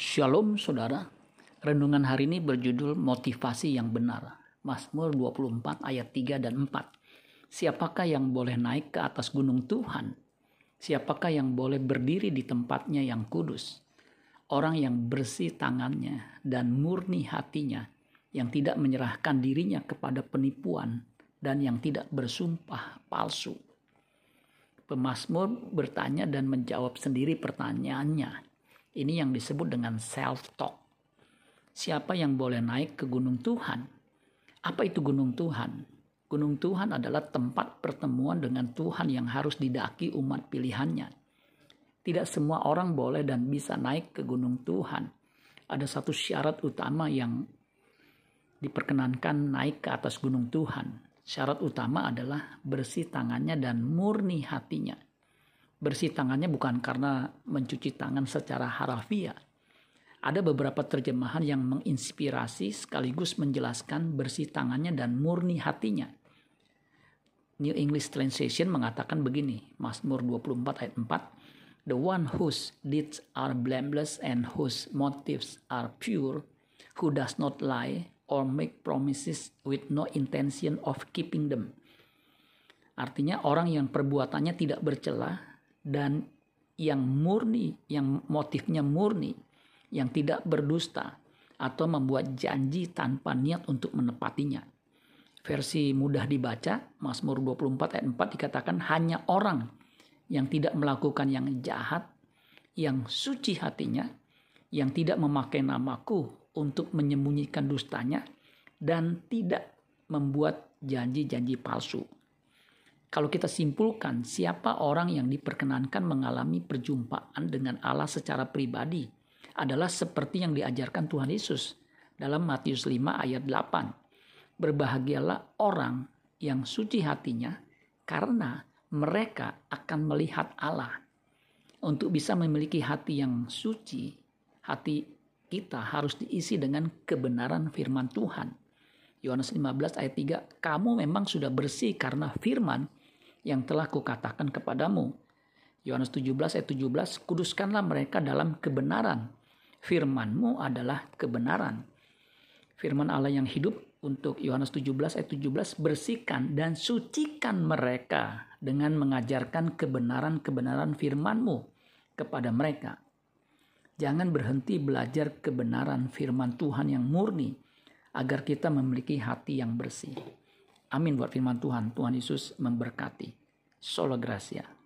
Shalom saudara. Renungan hari ini berjudul motivasi yang benar. Mazmur 24 ayat 3 dan 4. Siapakah yang boleh naik ke atas gunung Tuhan? Siapakah yang boleh berdiri di tempatnya yang kudus? Orang yang bersih tangannya dan murni hatinya, yang tidak menyerahkan dirinya kepada penipuan dan yang tidak bersumpah palsu. Pemasmur bertanya dan menjawab sendiri pertanyaannya ini yang disebut dengan self-talk. Siapa yang boleh naik ke gunung Tuhan? Apa itu gunung Tuhan? Gunung Tuhan adalah tempat pertemuan dengan Tuhan yang harus didaki umat pilihannya. Tidak semua orang boleh dan bisa naik ke gunung Tuhan. Ada satu syarat utama yang diperkenankan naik ke atas gunung Tuhan. Syarat utama adalah bersih tangannya dan murni hatinya bersih tangannya bukan karena mencuci tangan secara harafiah. Ada beberapa terjemahan yang menginspirasi sekaligus menjelaskan bersih tangannya dan murni hatinya. New English Translation mengatakan begini, Mazmur 24 ayat 4, The one whose deeds are blameless and whose motives are pure, who does not lie or make promises with no intention of keeping them. Artinya orang yang perbuatannya tidak bercela dan yang murni, yang motifnya murni, yang tidak berdusta atau membuat janji tanpa niat untuk menepatinya. Versi mudah dibaca, Mazmur 24 ayat 4 dikatakan hanya orang yang tidak melakukan yang jahat, yang suci hatinya, yang tidak memakai namaku untuk menyembunyikan dustanya, dan tidak membuat janji-janji palsu. Kalau kita simpulkan siapa orang yang diperkenankan mengalami perjumpaan dengan Allah secara pribadi adalah seperti yang diajarkan Tuhan Yesus dalam Matius 5 ayat 8. Berbahagialah orang yang suci hatinya karena mereka akan melihat Allah. Untuk bisa memiliki hati yang suci, hati kita harus diisi dengan kebenaran firman Tuhan. Yohanes 15 ayat 3, kamu memang sudah bersih karena firman yang telah kukatakan kepadamu. Yohanes 17 ayat 17, kuduskanlah mereka dalam kebenaran. Firmanmu adalah kebenaran. Firman Allah yang hidup untuk Yohanes 17 ayat 17, bersihkan dan sucikan mereka dengan mengajarkan kebenaran-kebenaran firmanmu kepada mereka. Jangan berhenti belajar kebenaran firman Tuhan yang murni agar kita memiliki hati yang bersih. Amin buat firman Tuhan. Tuhan Yesus memberkati. Solo Gracia.